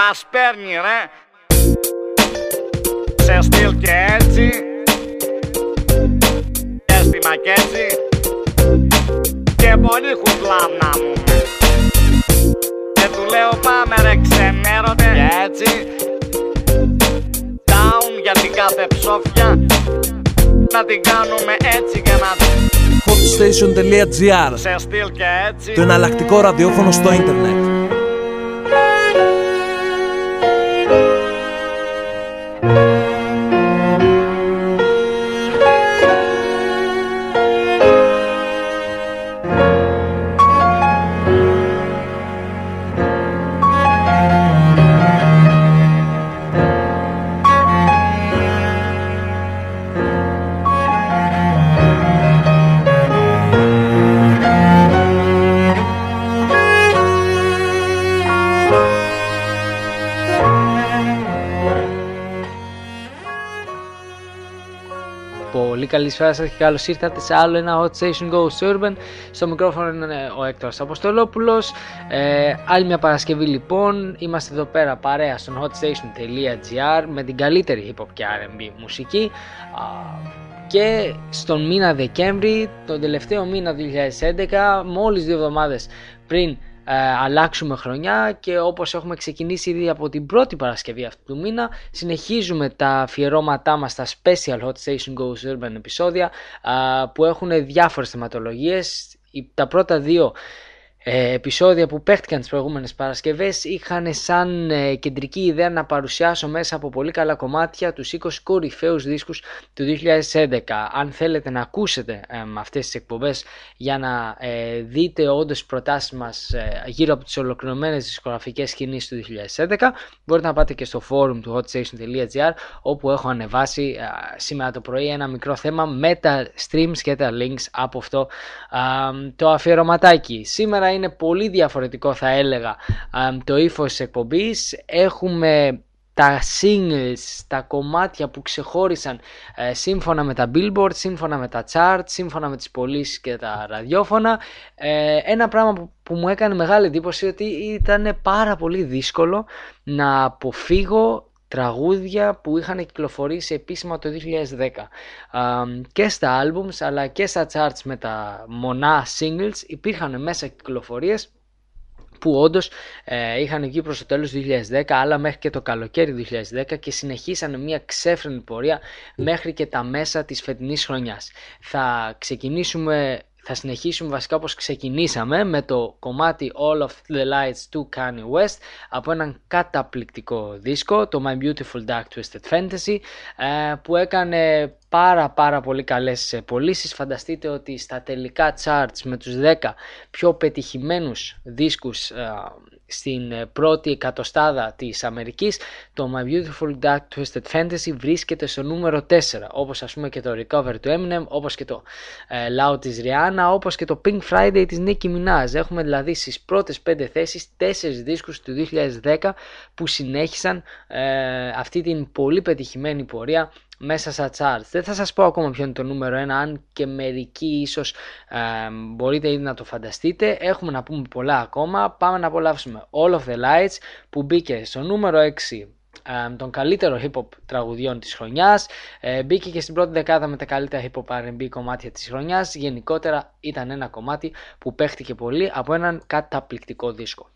Μας παίρνει ρε. Σε στυλ και έτσι. Και στη μακέτσι Και πολύ χουκλάμνα μου. Και του λέω πάμε ρε ξενέρωτε Και έτσι. Down για την κάθε ψόφια. Να την κάνουμε έτσι και να hotstation.gr Σε στυλ και έτσι. Το εναλλακτικό ραδιόφωνο στο ίντερνετ καλησπέρα σας και καλώς ήρθατε σε άλλο ένα Hot Station Go Urban. Στο μικρόφωνο είναι ο Έκτορος Αποστολόπουλος. Ε, άλλη μια Παρασκευή λοιπόν, είμαστε εδώ πέρα παρέα στον hotstation.gr με την καλύτερη hip hop και R&B μουσική. Και στον μήνα Δεκέμβρη, τον τελευταίο μήνα 2011, μόλις δύο εβδομάδες πριν ε, αλλάξουμε χρονιά και όπως έχουμε ξεκινήσει ήδη από την πρώτη Παρασκευή αυτού του μήνα συνεχίζουμε τα αφιερώματά μας στα Special Hot Station Goes Urban επεισόδια που έχουν διάφορες θεματολογίες. Τα πρώτα δύο ε, επεισόδια που παίχτηκαν τις προηγούμενες Παρασκευές είχαν σαν ε, κεντρική ιδέα να παρουσιάσω μέσα από πολύ καλά κομμάτια τους 20 κορυφαίους δίσκους του 2011. Αν θέλετε να ακούσετε ε, αυτές τις εκπομπές για να ε, δείτε όντως τις προτάσεις μας ε, γύρω από τις ολοκληρωμένες δισκογραφικές σκηνές του 2011 μπορείτε να πάτε και στο forum του hotstation.gr όπου έχω ανεβάσει σήμερα το πρωί ένα μικρό θέμα με τα streams και τα links από αυτό το αφιερωματάκι. Σήμερα είναι πολύ διαφορετικό θα έλεγα το ύφος της εκπομπής. Έχουμε τα singles, τα κομμάτια που ξεχώρισαν ε, σύμφωνα με τα billboard, σύμφωνα με τα chart, σύμφωνα με τις πωλήσεις και τα ραδιόφωνα. Ε, ένα πράγμα που, που μου έκανε μεγάλη εντύπωση ότι ήταν πάρα πολύ δύσκολο να αποφύγω τραγούδια που είχαν κυκλοφορήσει επίσημα το 2010 και στα albums αλλά και στα charts με τα μονά singles υπήρχαν μέσα κυκλοφορίες που όντως ε, είχαν βγει προς το τέλος του 2010 αλλά μέχρι και το καλοκαίρι του 2010 και συνεχίσαν μια ξέφρενη πορεία μέχρι και τα μέσα της φετινής χρονιάς. Θα ξεκινήσουμε θα συνεχίσουμε βασικά όπως ξεκινήσαμε με το κομμάτι All of the Lights του Kanye West από έναν καταπληκτικό δίσκο, το My Beautiful Dark Twisted Fantasy ε, που έκανε πάρα πάρα πολύ καλές ε, πωλήσεις. Φανταστείτε ότι στα τελικά charts με τους 10 πιο πετυχημένους δίσκους ε, στην ε, πρώτη εκατοστάδα της Αμερικής το My Beautiful Dark Twisted Fantasy βρίσκεται στο νούμερο 4 όπως ας πούμε και το Recover του Eminem όπως και το uh, Loud της Rihanna όπως και το Pink Friday της Nicki Minaj. Έχουμε δηλαδή στις πρώτες 5 θέσεις 4 δίσκους του 2010 που συνέχισαν αυτή την πολύ πετυχημένη πορεία μέσα στα charts. Δεν θα σας πω ακόμα ποιο είναι το νούμερο 1, αν και μερικοί ίσως ε, μπορείτε ήδη να το φανταστείτε. Έχουμε να πούμε πολλά ακόμα. Πάμε να απολαύσουμε All of the Lights που μπήκε στο νούμερο 6 ε, των καλύτερων hip hop τραγουδιών της χρονιάς ε, μπήκε και στην πρώτη δεκάδα με τα καλύτερα hip hop R&B κομμάτια της χρονιάς γενικότερα ήταν ένα κομμάτι που παίχτηκε πολύ από έναν καταπληκτικό δίσκο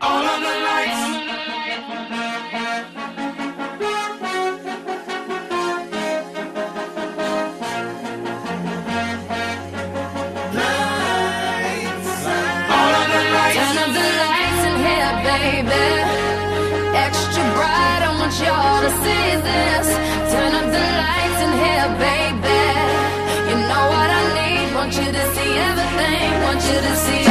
All you to see.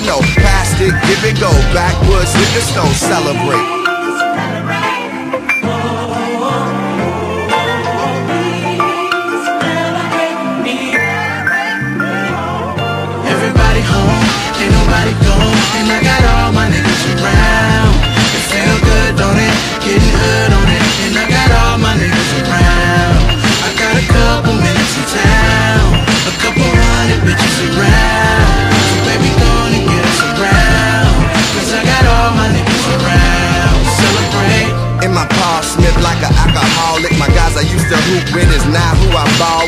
original. Plastic, give it go. Backwoods, the stone, celebrate.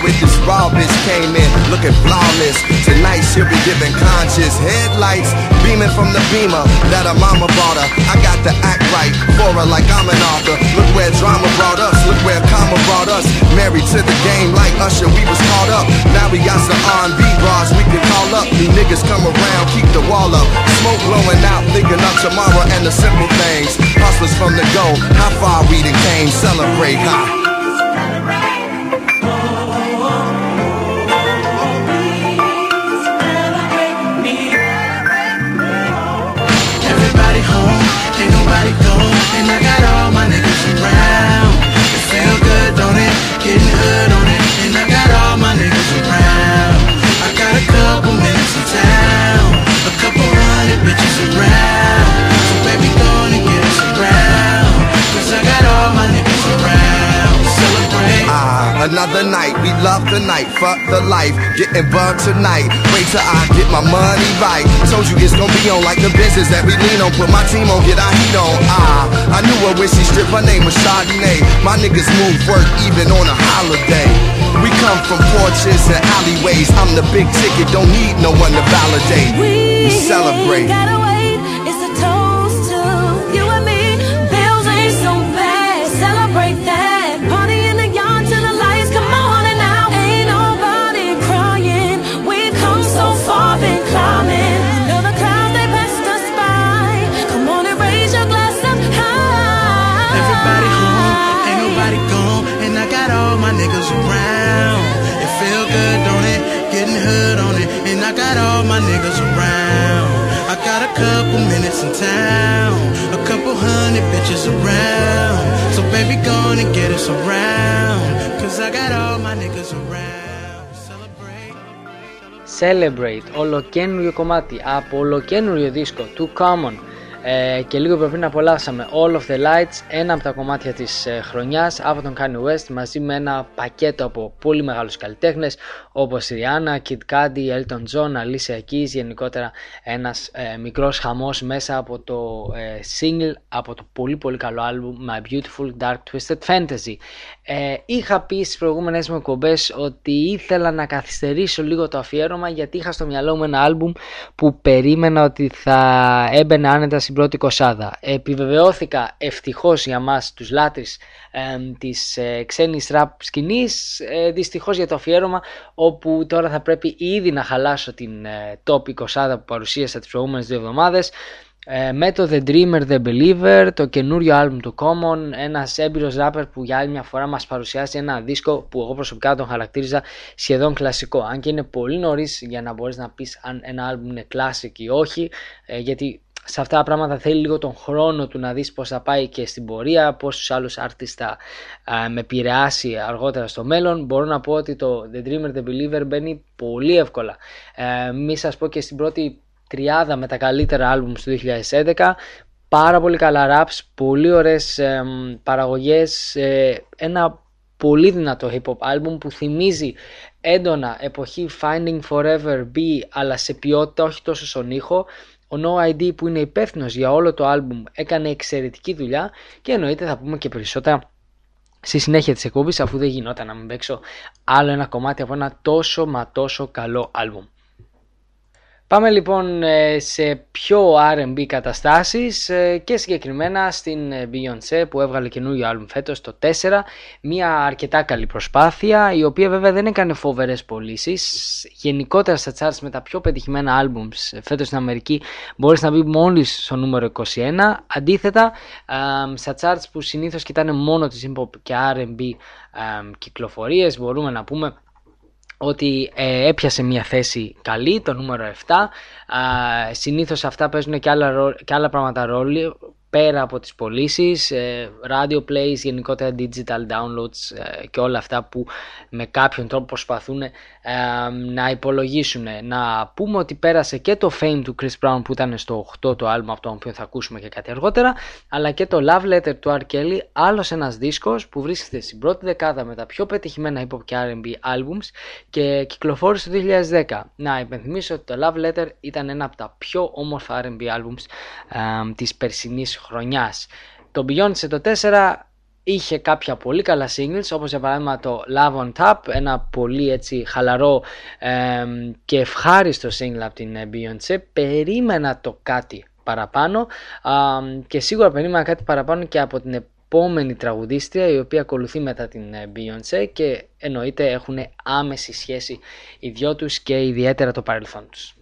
with this raw bitch came in looking flawless. Tonight she'll be giving conscious headlights beaming from the beamer that her mama bought her. I got to act right for her like I'm an author. Look where drama brought us, look where karma brought us. Married to the game like Usher, we was caught up. Now we got some R&B bras we can call up. These niggas come around, keep the wall up. Smoke blowing out, thinking of tomorrow and the simple things. Hustlers from the go, how far we done came, celebrate, huh? My God. the night, we love the night, fuck the life, getting bugged tonight. Wait till I get my money right. Told you it's gonna be on like the business that we lean on. Put my team on, get our heat on. Ah, I knew her when she stripped, her name was Chardonnay. My niggas move work even on a holiday. We come from porches and alleyways. I'm the big ticket, don't need no one to validate. We, we celebrate. couple minutes in town, a couple hundred bitches around. So baby, go on and get us around. Cause I got all my niggas around. Celebrate. Celebrate, ολοκένουργιο κομμάτι από ολοκένουργιο δίσκο του Common ε, και λίγο πριν απολαύσαμε All of the Lights, ένα από τα κομμάτια της ε, χρονιάς από τον Kanye West μαζί με ένα πακέτο από πολύ μεγάλους καλλιτέχνες όπως η Rihanna, Kid Cudi, Elton John, Alicia Keys, γενικότερα ένας ε, μικρός χαμός μέσα από το ε, single από το πολύ πολύ καλό album My Beautiful Dark Twisted Fantasy. Ε, είχα πει στις προηγούμενες μου εκπομπές ότι ήθελα να καθυστερήσω λίγο το αφιέρωμα γιατί είχα στο μυαλό μου ένα άλμπουμ που περίμενα ότι θα έμπαινε άνετα στην πρώτη κοσάδα. Επιβεβαιώθηκα ευτυχώς για μας τους λάτρεις ε, της ε, ξένης ραπ σκηνής, ε, δυστυχώς για το αφιέρωμα όπου τώρα θα πρέπει ήδη να χαλάσω την ε, top κοσάδα που παρουσίασα τις προηγούμενες δύο εβδομάδες ε, με το The Dreamer The Believer, το καινούριο άλμπουμ του Common, ένας έμπειρος rapper που για άλλη μια φορά μας παρουσιάσει ένα δίσκο που εγώ προσωπικά τον χαρακτήριζα σχεδόν κλασικό. Αν και είναι πολύ νωρίς για να μπορείς να πεις αν ένα άλμπουμ είναι classic ή όχι, ε, γιατί σε αυτά τα πράγματα θέλει λίγο τον χρόνο του να δεις πώς θα πάει και στην πορεία, πόσους άλλους artists θα ε, με επηρεάσει αργότερα στο μέλλον. Μπορώ να πω ότι το The Dreamer The Believer μπαίνει πολύ εύκολα. Ε, μη σας πω και στην πρώτη τριάδα με τα καλύτερα άλμπουμς του 2011 πάρα πολύ καλά raps, πολύ ωραίες ε, παραγωγές, ε, ένα πολύ δυνατό hip hop album που θυμίζει έντονα εποχή Finding Forever B αλλά σε ποιότητα όχι τόσο στον ήχο ο No ID που είναι υπεύθυνος για όλο το album έκανε εξαιρετική δουλειά και εννοείται θα πούμε και περισσότερα στη συνέχεια της εκπομπής αφού δεν γινόταν να μην παίξω άλλο ένα κομμάτι από ένα τόσο μα τόσο καλό album. Πάμε λοιπόν ε, σε πιο R&B καταστάσεις ε, και συγκεκριμένα στην ε, Beyoncé που έβγαλε καινούργιο άλμπουμ φέτος το 4 μια αρκετά καλή προσπάθεια η οποία βέβαια δεν έκανε φοβερές πωλήσεις. γενικότερα στα charts με τα πιο πετυχημένα albums φέτος στην Αμερική μπορείς να μπει μόλις στο νούμερο 21 αντίθετα στα charts που συνήθως κοιτάνε μόνο τις hip και R&B κυκλοφορίες μπορούμε να πούμε ότι ε, έπιασε μια θέση καλή, το νούμερο 7. Α, συνήθως αυτά παίζουν και άλλα, και άλλα πράγματα ρόλο, πέρα από τις πωλήσεις, ε, radio plays, γενικότερα digital downloads ε, και όλα αυτά που με κάποιον τρόπο προσπαθούν ε, να υπολογίσουν. Να πούμε ότι πέρασε και το Fame του Chris Brown που ήταν στο 8 το άλμα αυτό που θα ακούσουμε και κάτι αργότερα, αλλά και το Love Letter του R. Kelly, άλλος ένας δίσκος που βρίσκεται στην πρώτη δεκάδα με τα πιο πετυχημένα hip hop και R&B albums και κυκλοφόρησε το 2010. Να υπενθυμίσω ότι το Love Letter ήταν ένα από τα πιο όμορφα R&B albums ε, της περσινής χρονιάς. Το Beyoncé το 4 είχε κάποια πολύ καλά singles όπως για παράδειγμα το Love on Top ένα πολύ έτσι χαλαρό και ευχάριστο single από την ε, Beyoncé περίμενα το κάτι παραπάνω και σίγουρα περίμενα κάτι παραπάνω και από την επόμενη τραγουδίστρια η οποία ακολουθεί μετά την ε, Beyoncé και εννοείται έχουν άμεση σχέση οι δυο τους και ιδιαίτερα το παρελθόν τους.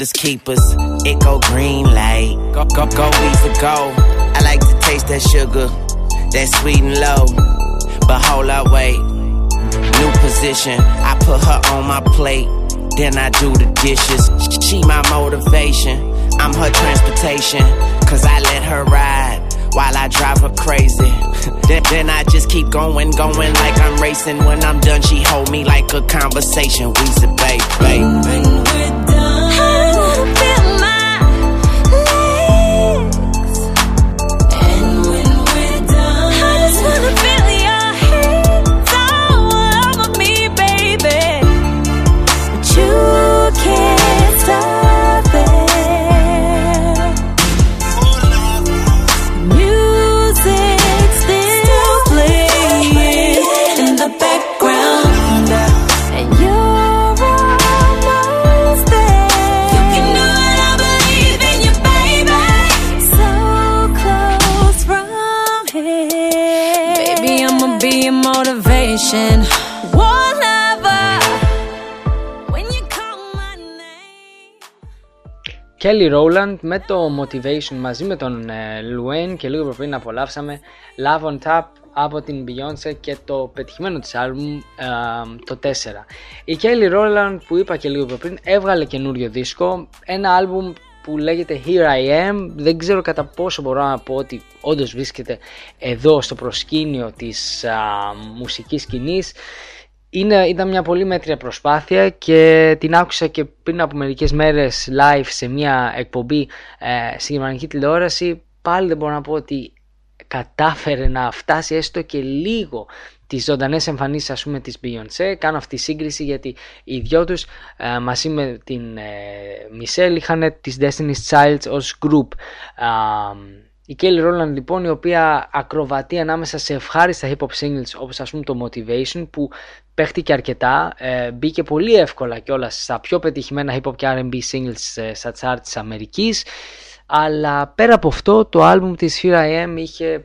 finders keepers. It go green light. Go, go, go, weeds go. I like to taste that sugar, that sweet and low. But hold up, wait. New position, I put her on my plate. Then I do the dishes. She my motivation, I'm her transportation. Cause I let her ride while I drive her crazy. then, then, I just keep going, going like I'm racing. When I'm done, she hold me like a conversation. We a babe, babe, babe. Kelly Rowland με το Motivation μαζί με τον ε, Luane και λίγο πριν απολαύσαμε Love on Tap από την Beyoncé και το πετυχημένο της άλμπουμ ε, το 4. Η Kelly Rowland που είπα και λίγο πριν έβγαλε καινούριο δίσκο, ένα άλμπουμ που λέγεται Here I Am, δεν ξέρω κατά πόσο μπορώ να πω ότι όντως βρίσκεται εδώ στο προσκήνιο της α, μουσικής σκηνής είναι, ήταν μια πολύ μέτρια προσπάθεια και την άκουσα και πριν από μερικές μέρες live σε μια εκπομπή ε, στη γερμανική τηλεόραση. Πάλι δεν μπορώ να πω ότι κατάφερε να φτάσει έστω και λίγο τις ζωντανές εμφανίσεις, ας πούμε, της Beyoncé. Κάνω αυτή τη σύγκριση γιατί οι δυο τους ε, μαζί με την ε, Michelle είχαν τις Destiny's Child ως group. Η Kelly Rowland λοιπόν η οποία ακροβατεί ανάμεσα σε ευχάριστα hip hop singles όπως ας πούμε το Motivation που παίχτηκε αρκετά, ε, μπήκε πολύ εύκολα κιόλας στα πιο πετυχημένα hip hop και R&B singles ε, στα chart της Αμερικής αλλά πέρα από αυτό το άλμπουμ της Here I Am είχε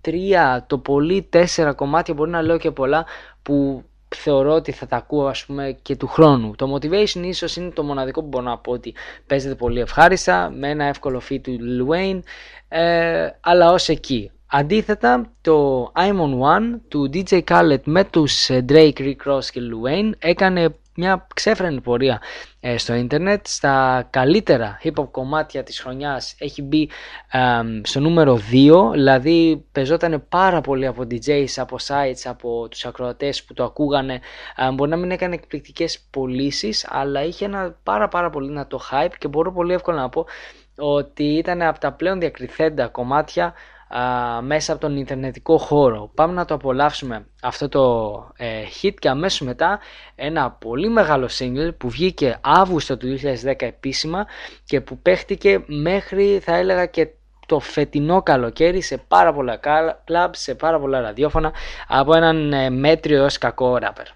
τρία, το πολύ τέσσερα κομμάτια, μπορεί να λέω και πολλά που θεωρώ ότι θα τα ακούω ας πούμε και του χρόνου. Το Motivation ίσως είναι το μοναδικό που μπορώ να πω ότι παίζεται πολύ ευχάριστα με ένα εύκολο feed του Lil Wayne ε, αλλά ως εκεί. Αντίθετα, το I'm on One του DJ Khaled με τους ε, Drake, Rick Ross και Lil Wayne έκανε μια ξέφρενη πορεία ε, στο ίντερνετ. Στα καλύτερα hip hop κομμάτια της χρονιάς έχει μπει στο νούμερο 2, δηλαδή πεζόταν πάρα πολύ από DJs, από sites, από τους ακροατές που το ακούγανε. μπορεί να μην έκανε εκπληκτικές πωλήσεις, αλλά είχε ένα πάρα πάρα πολύ να το hype και μπορώ πολύ εύκολα να πω ότι ήταν από τα πλέον διακριθέντα κομμάτια μέσα από τον Ιντερνετικό χώρο. Πάμε να το απολαύσουμε αυτό το ε, hit και αμέσως μετά ένα πολύ μεγάλο single που βγήκε Αύγουστο του 2010 επίσημα και που παίχτηκε μέχρι θα έλεγα και το φετινό καλοκαίρι σε πάρα πολλά κλαμπ, σε πάρα πολλά ραδιόφωνα από έναν ε, μέτριο έως κακό ράπερ.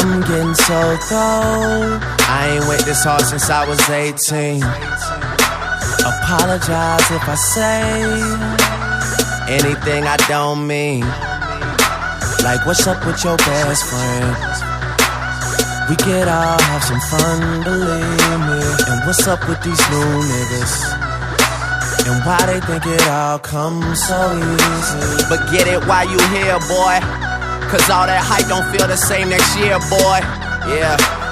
I'm getting so cold. I ain't wait this hard since I was 18. Apologize if I say anything I don't mean. Like, what's up with your best friend? We could all have some fun, believe me. And what's up with these new niggas? And why they think it all comes so easy? But get it while you here, boy. Cause all that hype don't feel the same next year, boy. Yeah.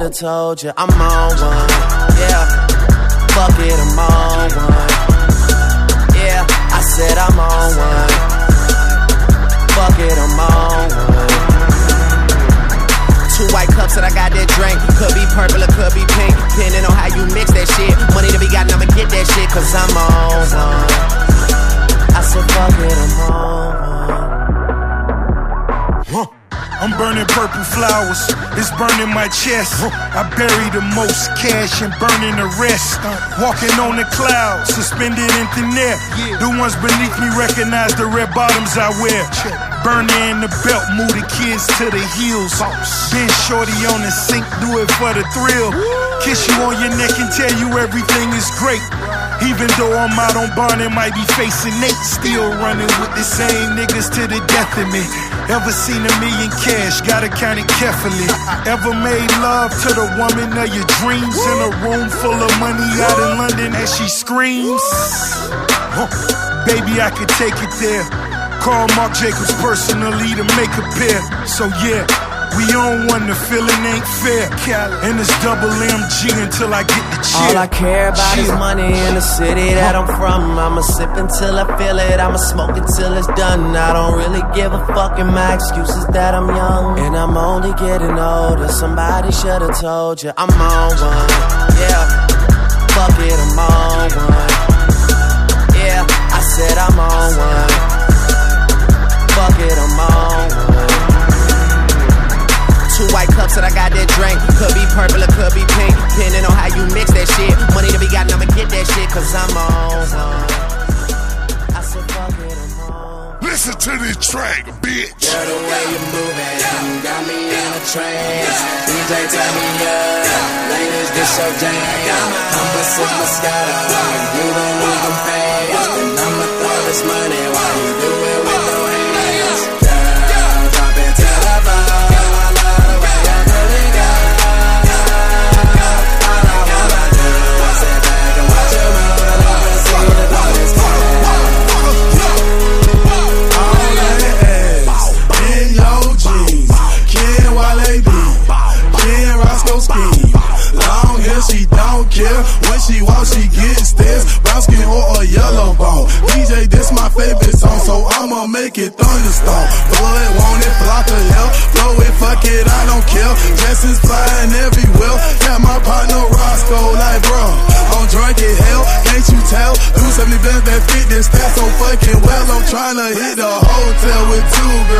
should've told you I'm on one. Yeah. Fuck it, I'm on one. Yeah. I said I'm on one. Fuck it, I'm on one. Two white cups that I got that drink. Could be purple or could be pink. Depending on how you mix that shit. Money to be got, I'ma get that shit. Cause I'm on one. I said, fuck it, I'm on one. I'm burning purple flowers, it's burning my chest. I bury the most cash and burning the rest. Walking on the clouds, suspended in thin air. The ones beneath me recognize the red bottoms I wear. Burning in the belt, move the kids to the heels. Been shorty on the sink, do it for the thrill. Kiss you on your neck and tell you everything is great. Even though I'm out on bond and might be facing Nate, still running with the same niggas to the death of me. Ever seen a million cash, gotta count it carefully. Ever made love to the woman of your dreams in a room full of money out in London as she screams? Huh. Baby, I could take it there. Call Mark Jacobs personally to make a pair. So yeah. We on one, the feeling ain't fair. And it's double MG until I get the cheer. All I care about is money in the city that I'm from. I'ma sip until I feel it. I'ma smoke until it's done. I don't really give a fuck, and my excuse is that I'm young. And I'm only getting older. Somebody should've told you I'm on one. Yeah. fuck it, I'm on one. Yeah, I said I'm on one. Fuck it, I'm Two white cups that I got that drink. Could be purple or could be pink. Depending on how you mix that shit. Money to be gotten, I'ma get that shit, cause I'm on. I said, fuck it, I'm on. Listen to this track, bitch. Girl, the way you moving, you got me in a trance. DJ, turn me up. Ladies, this your jam. I'ma sip Moscato. You don't need them fast. And I'ma throw this money while you do working well, I'm trying to hit a hotel with two girls.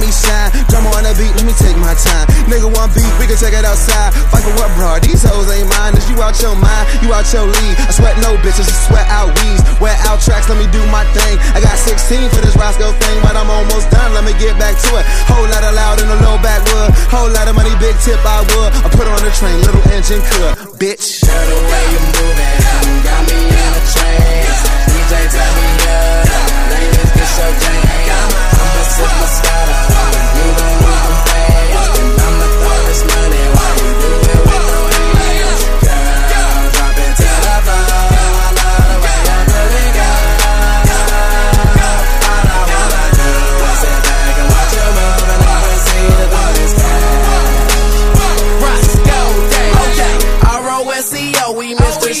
Let me shine. Drum on the beat. Let me take my time. Nigga one beat. We can check it outside. Fight for what, bro? These hoes ain't mine. Is you out your mind? You out your league. I sweat no bitches. I sweat out weeds. Wear out tracks. Let me do my thing. I got 16 for this Roscoe thing. But I'm almost done. Let me get back to it. Whole lot of loud in the low backwood. Whole lot of money. Big tip I would. I put on the train. Little engine could. Bitch.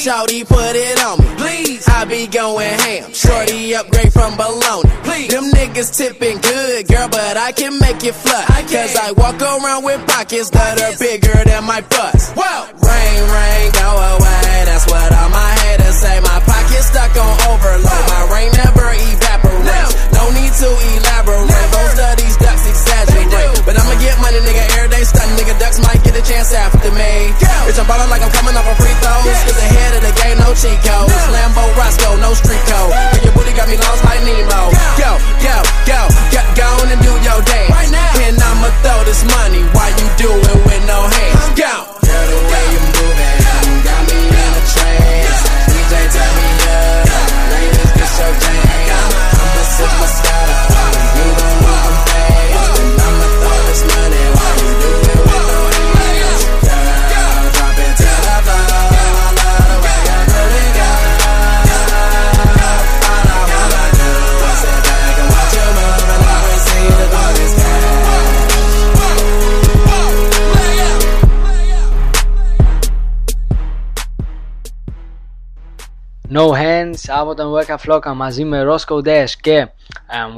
Shorty, put it on me. Please. I be going ham. Shorty upgrade from baloney. Please. Them niggas tipping good, girl, but I can make it flush. Cause I walk around with pockets that are bigger than my bust. Whoa. Rain, rain, go away. That's what all my haters say. My pocket's stuck on overload. My rain never evaporates. No need to elaborate. Most of these ducks exaggerate. But I'ma get money, nigga, every day stunning. Nigga, ducks might get a chance after me. Bitch, I'm ballin' like I'm coming off a free throws. Cause ahead of the game, no cheat codes. Lambo Roscoe, no street code. But your booty got me lost like Nemo. Go, go, go, go, go on and do your dance. Right now. And I'ma throw this money while you do από τον Weka Flocka μαζί με Roscoe Dash και ε,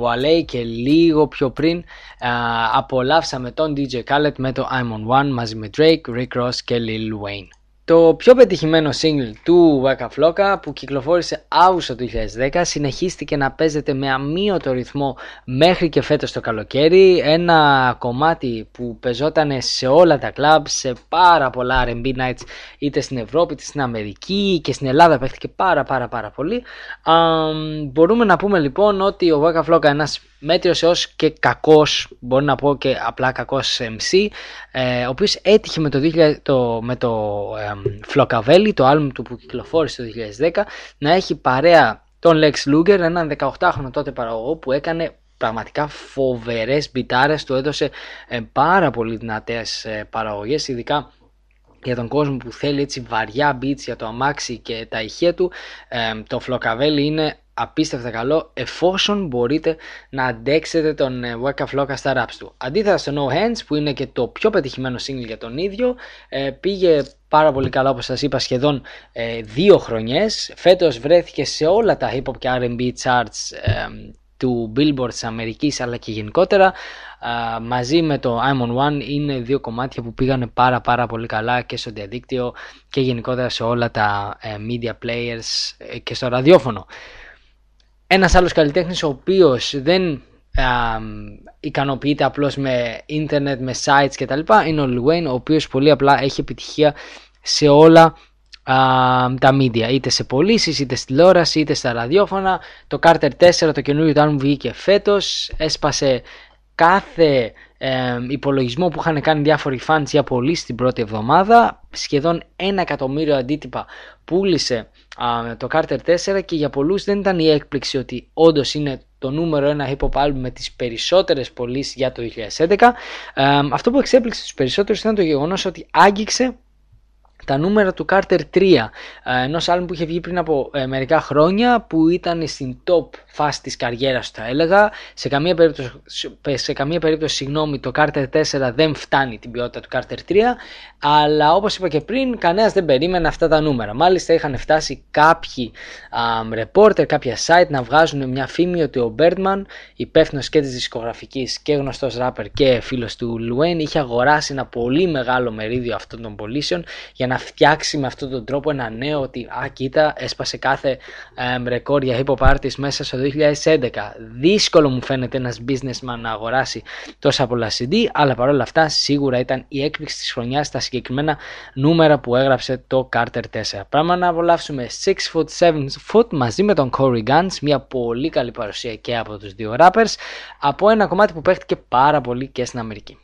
Wale και λίγο πιο πριν ε, απολαύσαμε τον DJ Khaled με το I'm on One μαζί με Drake, Rick Ross και Lil Wayne. Το πιο πετυχημένο single του Waka Flocka που κυκλοφόρησε Αύγουστο του 2010 συνεχίστηκε να παίζεται με αμύωτο ρυθμό μέχρι και φέτος το καλοκαίρι. Ένα κομμάτι που πεζόταν σε όλα τα κλαμπ, σε πάρα πολλά R&B nights είτε στην Ευρώπη είτε στην Αμερική και στην Ελλάδα παίχτηκε πάρα πάρα πάρα πολύ. Α, μπορούμε να πούμε λοιπόν ότι ο Waka Flocka ένας μέτριος έως και κακός, μπορεί να πω και απλά κακός MC, ε, ο οποίος έτυχε με το, 2000, το, με το ε, το άλμπουμ του που κυκλοφόρησε το 2010, να έχει παρέα τον Lex Luger, έναν 18χρονο τότε παραγωγό που έκανε πραγματικά φοβερές μπιτάρες, του έδωσε ε, πάρα πολύ δυνατές ε, παραγωγές, ειδικά για τον κόσμο που θέλει έτσι βαριά beats για το αμάξι και τα ηχεία του, ε, το Φλοκαβέλι είναι απίστευτα καλό εφόσον μπορείτε να αντέξετε τον ε, Waka Flocka στα raps του. Αντίθετα στο No Hands που είναι και το πιο πετυχημένο single για τον ίδιο ε, πήγε πάρα πολύ καλά όπως σας είπα σχεδόν ε, δύο χρονιές. Φέτος βρέθηκε σε όλα τα hip hop και R&B charts του Billboard της Αμερικής αλλά και γενικότερα μαζί με το I'm on One είναι δύο κομμάτια που πήγανε πάρα πάρα πολύ καλά και στο διαδίκτυο και γενικότερα σε όλα τα media players και στο ραδιόφωνο. Ένας άλλος καλλιτέχνης ο οποίος δεν α, ικανοποιείται απλώς με ίντερνετ, με sites κτλ. είναι ο Lil Wayne ο οποίος πολύ απλά έχει επιτυχία σε όλα α, τα media είτε σε πωλήσεις, είτε στη τηλεόραση, είτε στα ραδιόφωνα. Το Carter 4 το καινούριο του βγήκε φέτος, έσπασε κάθε ε, υπολογισμό που είχαν κάνει διάφοροι fans για πωλήσει την πρώτη εβδομάδα. Σχεδόν ένα εκατομμύριο αντίτυπα πούλησε το Carter 4 και για πολλούς δεν ήταν η έκπληξη ότι όντως είναι το νούμερο ένα hip hop album με τις περισσότερες πωλήσεις για το 2011. αυτό που εξέπληξε τους περισσότερους ήταν το γεγονός ότι άγγιξε τα νούμερα του Carter 3, ενός άλλου που είχε βγει πριν από ε, μερικά χρόνια που ήταν στην top φάση της καριέρας θα έλεγα. Σε καμία περίπτωση, σε καμία περίπτωση συγγνώμη, το Carter 4 δεν φτάνει την ποιότητα του Carter 3, αλλά όπως είπα και πριν, κανένας δεν περίμενε αυτά τα νούμερα. Μάλιστα είχαν φτάσει κάποιοι um, reporter, κάποια site να βγάζουν μια φήμη ότι ο Birdman, υπεύθυνος και της δισκογραφικής και γνωστός rapper και φίλος του Λουέν, είχε αγοράσει ένα πολύ μεγάλο μερίδιο αυτών των πωλήσεων για να φτιάξει με αυτόν τον τρόπο ένα νέο ότι α κοίτα έσπασε κάθε um, ρεκόρ για hip hop artist μέσα στο 2011. Δύσκολο μου φαίνεται ένας businessman να αγοράσει τόσα πολλά CD, αλλά παρόλα αυτά σίγουρα ήταν η έκπληξη της χρονιάς στα συγκεκριμένα νούμερα που έγραψε το Carter 4. Πράγμα να απολαύσουμε 6 foot 7 foot μαζί με τον Corey Guns, μια πολύ καλή παρουσία και από τους δύο rappers, από ένα κομμάτι που παίχτηκε πάρα πολύ και στην Αμερική.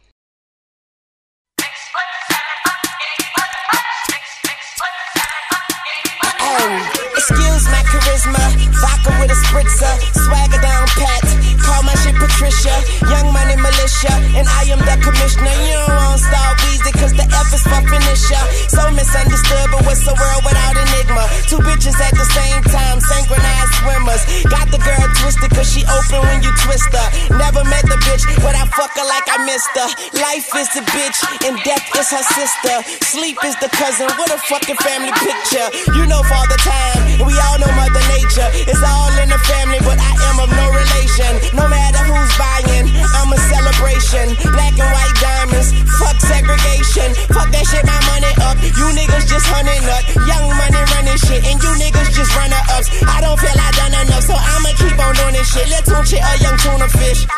Excuse my charisma, vodka with a spritzer, swagger down pat. Call my shit Patricia, young money militia, and I am the commissioner. You don't want star Weezy, cause the F is for finisher. So misunderstood, but what's the world without enigma? Two bitches at the same time, synchronized swimmers. Got the girl twisted, cause she open when you twist her. Never met the bitch, but I fuck her like I missed her. Life is the bitch, and death is her sister. Sleep is the cousin, what a fucking family picture. You know Father Time, we all know Mother Nature. It's all in the family, but I am of no relation. No matter who's buying, I'm a celebration. Black and white diamonds, fuck segregation. Fuck that shit, my money up. You niggas just hunting up. Young money running shit, and you niggas just runner ups. I don't feel I done enough, so I'ma keep on doing this shit. Let's tune shit a young tuna fish.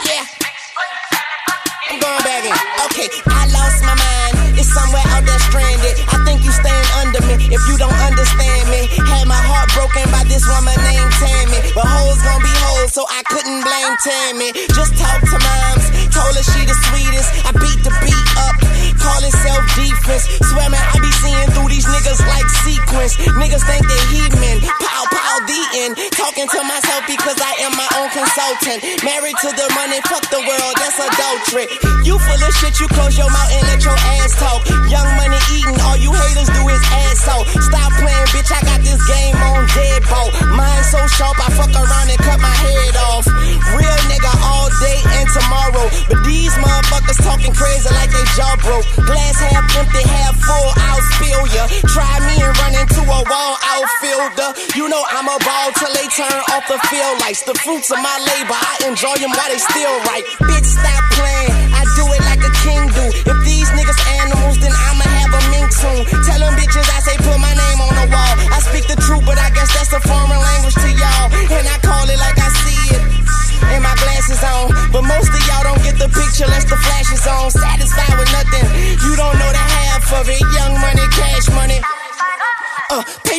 Yeah. I'm going back in. Okay, I lost my mind. Somewhere out there stranded. I think you stand under me if you don't understand me. Had my heart broken by this woman named Tammy. But hoes gon' be hoes, so I couldn't blame Tammy. Just talk to moms, told her she the sweetest. I beat the beat up, call it self defense. Swear I be seeing through these niggas like sequence. Niggas think they heathen. Pow, pow, the end. Talking to myself because I am my own consultant. Married to the money, fuck the world, that's adultery. You full of shit, you close your mouth and let your ass talk. Young money eating, all you haters do is ass out. Stop playing, bitch, I got this game on deadbolt. Mine so sharp, I fuck around and cut my head off. Real nigga all day and tomorrow. But these motherfuckers talking crazy like they jaw broke. Glass half empty, half full, I'll spill ya. Try me and run into a wall I'll outfielder. You know I'm a ball till they turn off the field lights. The fruits of my labor, I enjoy them while they still right. Bitch, stop playing. I do it like a king do. If these niggas animals, then I'ma have a mink soon. Tell them bitches I say put my name on the wall. I speak the truth, but I guess that's a foreign language to y'all.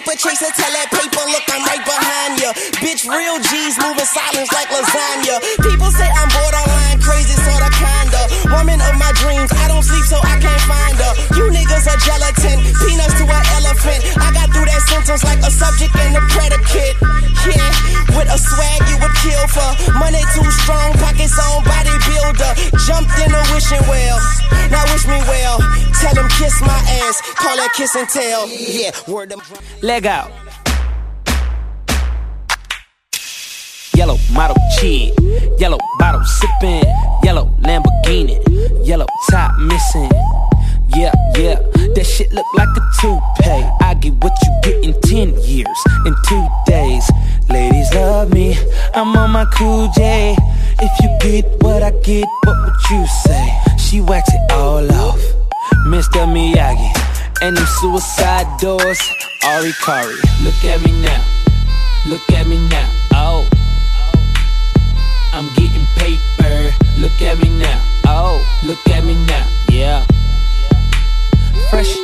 Paper chaser, tell that paper, look, I'm right behind ya. Bitch, real G's moving silence like lasagna. People say I'm borderline crazy, sorta kinda. Woman of my dreams, I don't sleep so I can't find her. You niggas are gelatin, peanuts to an elephant. I got through that sentence like a subject and a predicate. Yeah, with a swag you would kill for. Money too strong, pockets on bodybuilder. Jumped in a wishing well. Now wish me well. Them kiss my ass, call that kiss and tell. Yeah, word them. Leg out. Yellow model chick, yellow bottle sipping, yellow Lamborghini, yellow top missing. Yeah, yeah, that shit look like a toupee. I get what you get in 10 years, in two days. Ladies love me, I'm on my cool J. If you get what I get, what would you say? She wax it all off, Mr. Miyagi. And them suicide doors, Ari Kari. Look at me now, look at me now. Oh, I'm getting paper. Look at me now. Oh, look at me now. Yeah. Fresh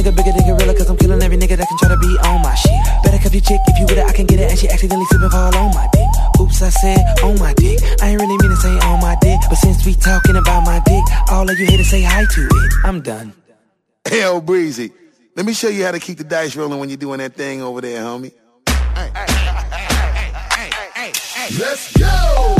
nigga bigger than gorilla, cause I'm killing every nigga that can try to be on my shit. Better cuff your chick if you with it, I can get it. And she accidentally slip and fall on my dick. Oops, I said on my dick. I ain't really mean to say on my dick. But since we talking about my dick, all of you here to say hi to it. I'm done. Hell, Breezy. Let me show you how to keep the dice rolling when you're doing that thing over there, homie. Let's go!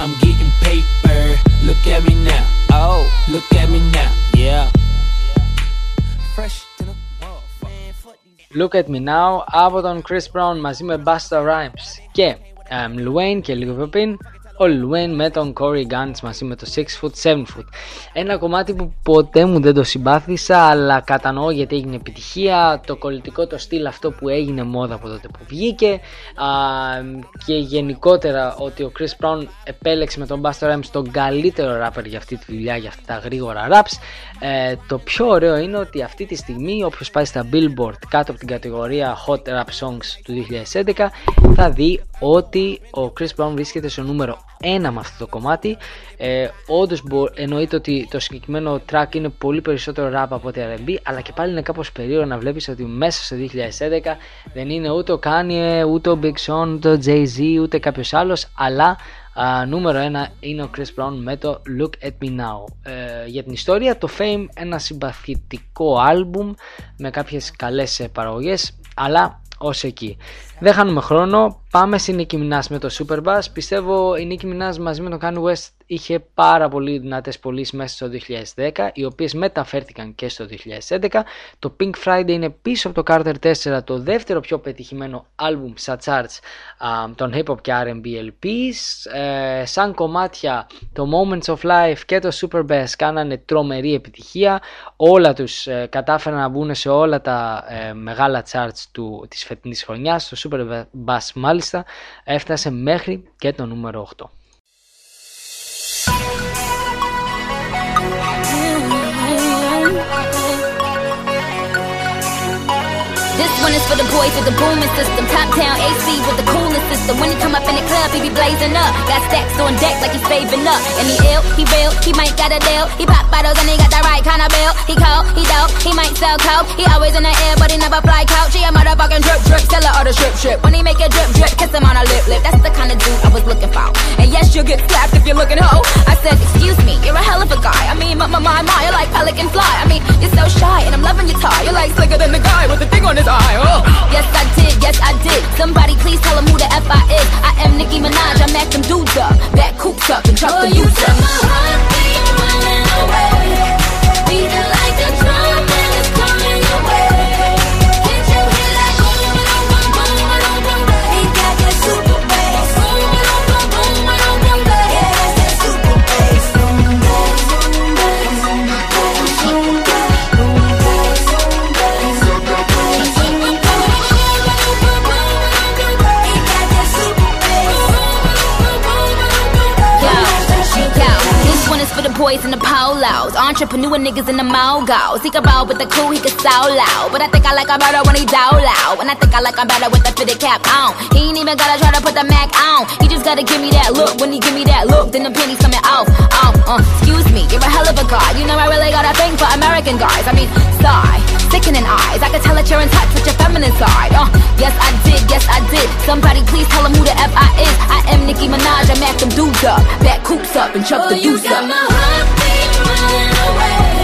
I'm getting paper. Look at me now. Oh. Look at me now. Yeah. Fresh to the motherfucker. Look at me now από τον Chris Brown μαζί με Busta Rhymes και um, Luane και λίγο πιο πριν ο Luane με τον Corey Guns μαζί με το 6 foot 7 foot. Ένα κομμάτι που ποτέ μου δεν το συμπάθησα αλλά κατανοώ γιατί έγινε επιτυχία. Το κολλητικό το στυλ αυτό που έγινε μόδα από τότε που βγήκε. Α, και γενικότερα ότι ο Chris Brown επέλεξε με τον Busta Rhymes τον καλύτερο rapper για αυτή τη δουλειά για αυτά τα γρήγορα raps ε, το πιο ωραίο είναι ότι αυτή τη στιγμή όποιος πάει στα Billboard κάτω από την κατηγορία Hot Rap Songs του 2011 θα δει ότι ο Chris Brown βρίσκεται στο νούμερο 1 με αυτό το κομμάτι. Ε, όντως μπο, εννοείται ότι το συγκεκριμένο track είναι πολύ περισσότερο rap από ότι R&B αλλά και πάλι είναι κάπως περίεργο να βλέπεις ότι μέσα στο 2011 δεν είναι ούτε ο Kanye, ούτε ο Big Sean, ούτε ο Jay-Z, ούτε κάποιος άλλος αλλά Α, νούμερο 1 είναι ο Chris Brown με το Look At Me Now. Ε, για την ιστορία, το Fame ένα συμπαθητικό άλμπουμ με κάποιες καλές ε, παραγωγές, αλλά ως εκεί. Δεν χάνουμε χρόνο, πάμε στην Nicki Minaj με το Superbass. Πιστεύω η Nicki Minaj μαζί με τον Kanye West είχε πάρα πολύ δυνατές πωλήσεις μέσα στο 2010, οι οποίες μεταφέρθηκαν και στο 2011. Το Pink Friday είναι πίσω από το Carter 4, το δεύτερο πιο πετυχημένο άλμπουμ στα charts α, των hip hop και R&B LPs. Ε, σαν κομμάτια το Moments of Life και το Superbass κάνανε τρομερή επιτυχία. Όλα τους ε, κατάφεραν να μπουν σε όλα τα ε, μεγάλα charts του, της φετινής χρονιάς. Το Superbass μάλιστα έφτασε μέχρι και το νούμερο 8. One is for the boys with the booming system. Top town AC with the coolest system. When he come up in the club, he be blazing up. Got stacks on deck like he's saving up. And he ill, he real, he might got a deal. He pop bottles and he got the right kind of bill. He cold, he dope, he might sell coke. He always in the air, but he never fly couch. He a motherfucking drip drip, seller or the strip strip. When he make a drip drip, kiss him on a lip lip. That's the kind of dude I was looking for. And yes, you'll get slapped if you're looking hoe. I said, excuse me, you're a hell of a guy. I mean, my my my, my you're like pelican fly. I mean, you're so shy, and I'm loving your tie. You're like slicker than the guy with the thing on his eye. Oh. Yes, I did, yes, I did. Somebody please tell him who the F I is. I am Nicki Minaj, I mack them dudes up. Back coops up and chuck the youths up. Beating like a boys in the polos, entrepreneur niggas in the mogos. He can roll with the cool, he can so loud. But I think I like him better when he down loud. And I think I like him better with the fitted cap on. He ain't even gotta try to put the Mac on. He just gotta give me that look. When he give me that look, then the pennies coming off. Oh, uh, excuse me, you're a hell of a guy. You know I really got a thing for American guys. I mean, sigh, sickening eyes. I can tell that you're in touch with your feminine side. Uh, yes I did, yes I did. Somebody please tell him who the F I is. I am Nicki Minaj, I mack them dudes up. Back coops up and chuck the deuce up. See,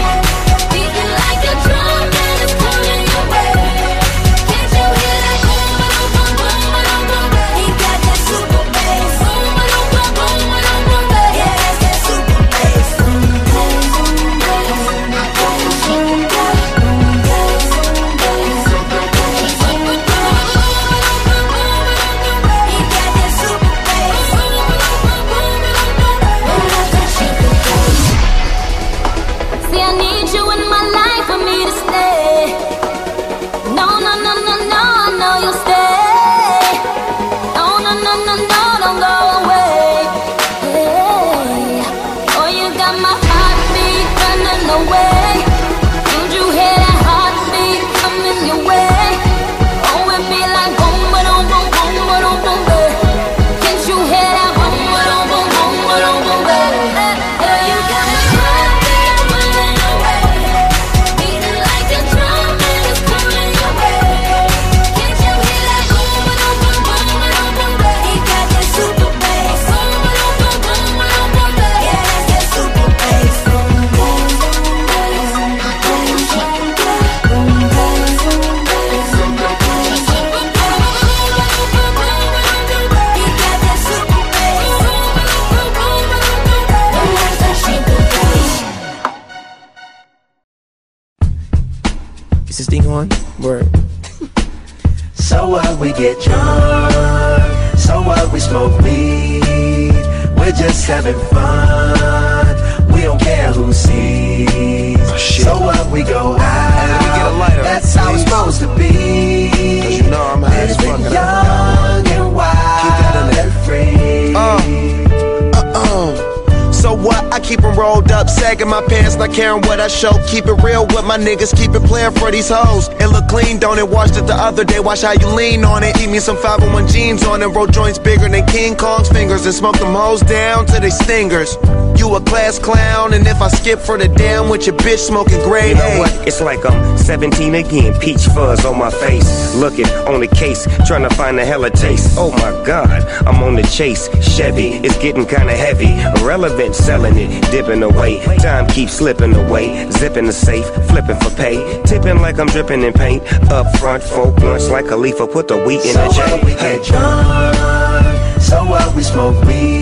my pants, not caring what I show. Keep it real with my niggas, keep it playing for these hoes. It look clean, don't it? Watched it the other day, watch how you lean on it. Eat me some 501 jeans on it, roll joints bigger than King Kong's fingers, and smoke them hoes down to they stingers. You a class clown, and if I skip for the damn with your bitch smoking grade You know what? It's like I'm 17 again. Peach fuzz on my face. Looking on the case, trying to find a hella taste. Oh my god, I'm on the chase. Chevy, it's getting kinda heavy. Irrelevant, selling it, dipping away. Time keeps slipping away. Zipping the safe, flipping for pay. Tipping like I'm dripping in paint. Up front, folk blunts like a leaf. I put the wheat in So the what we get drunk, so what we smoke weed,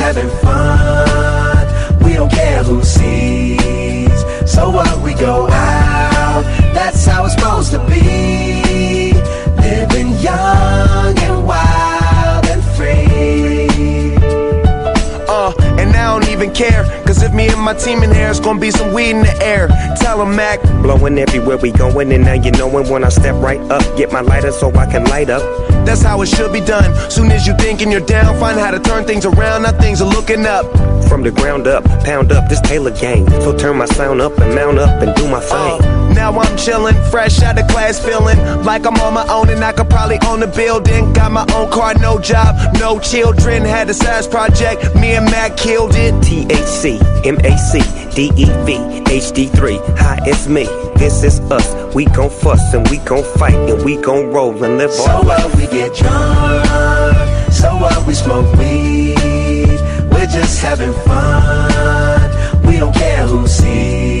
having fun. We don't care who sees. So what we go out, that's how it's supposed to be. Living young and wild and free. Uh, and I don't even care. If me and my team in here, it's gonna be some weed in the air. Tell 'em, Mac. Blowing everywhere we going, and now you knowin' when I step right up. Get my lighter so I can light up. That's how it should be done. Soon as you thinking you're down, find how to turn things around. Now things are looking up. From the ground up, pound up this Taylor gang. So turn my sound up and mount up and do my thing. Uh, now I'm chillin', fresh out of class, feeling like I'm on my own and I could probably own a building. Got my own car, no job, no children. Had a size project, me and Mac killed it. THC, MAC, DEV, HD3, hi, it's me. This is us. We gon' fuss and we gon' fight and we gon' roll and live So our what we get drunk, so what we smoke weed. We're just having fun. We don't care who sees.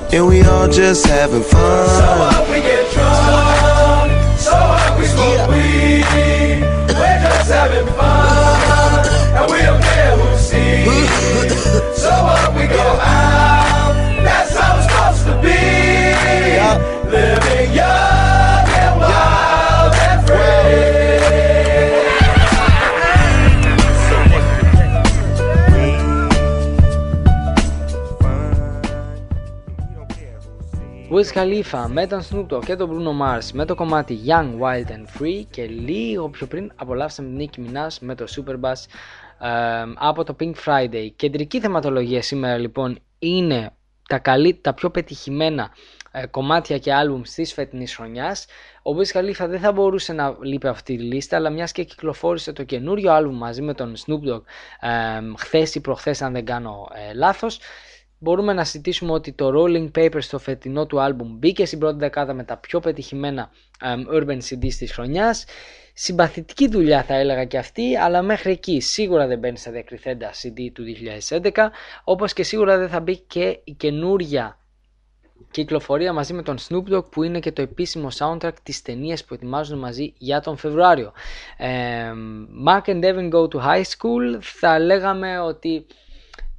and we all just having fun. So what we get drunk, so what we smoke weed. We're just having fun, and we don't care who sees. So what we go out, Wiz Khalifa με τον Snoop Dogg και τον Bruno Mars με το κομμάτι Young, Wild and Free και λίγο πιο πριν απολαύσαμε την Nicki Minaj με το Superbass ε, από το Pink Friday. Κεντρική θεματολογία σήμερα λοιπόν είναι τα, καλύ, τα πιο πετυχημένα ε, κομμάτια και άλμπουμ της φετινής χρονιάς. Ο Wiz Khalifa δεν θα μπορούσε να λείπει από αυτή τη λίστα, αλλά μιας και κυκλοφόρησε το καινούριο άλμπουμ μαζί με τον Snoop Dogg ε, χθες ή προχθές αν δεν κάνω ε, λάθος, μπορούμε να συζητήσουμε ότι το Rolling Papers στο φετινό του άλμπουμ μπήκε στην πρώτη δεκάδα με τα πιο πετυχημένα εμ, urban CDs της χρονιάς. Συμπαθητική δουλειά θα έλεγα και αυτή, αλλά μέχρι εκεί σίγουρα δεν μπαίνει στα διακριθέντα CD του 2011, όπως και σίγουρα δεν θα μπει και η καινούρια κυκλοφορία μαζί με τον Snoop Dogg που είναι και το επίσημο soundtrack της ταινίας που ετοιμάζουν μαζί για τον Φεβρουάριο. Ε, Mark and Devin Go to High School θα λέγαμε ότι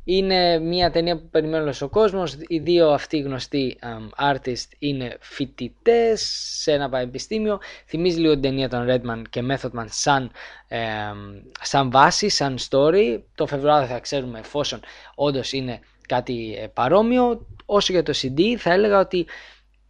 είναι μια ταινία που περιμένει όλος ο κόσμος. Οι δύο αυτοί γνωστοί um, artist είναι φοιτητές σε ένα πανεπιστήμιο. Θυμίζει λίγο την ταινία των Redman και Method Man σαν, εμ, σαν βάση, σαν story. Το Φεβρουάριο θα ξέρουμε εφόσον όντως είναι κάτι ε, παρόμοιο. Όσο για το CD θα έλεγα ότι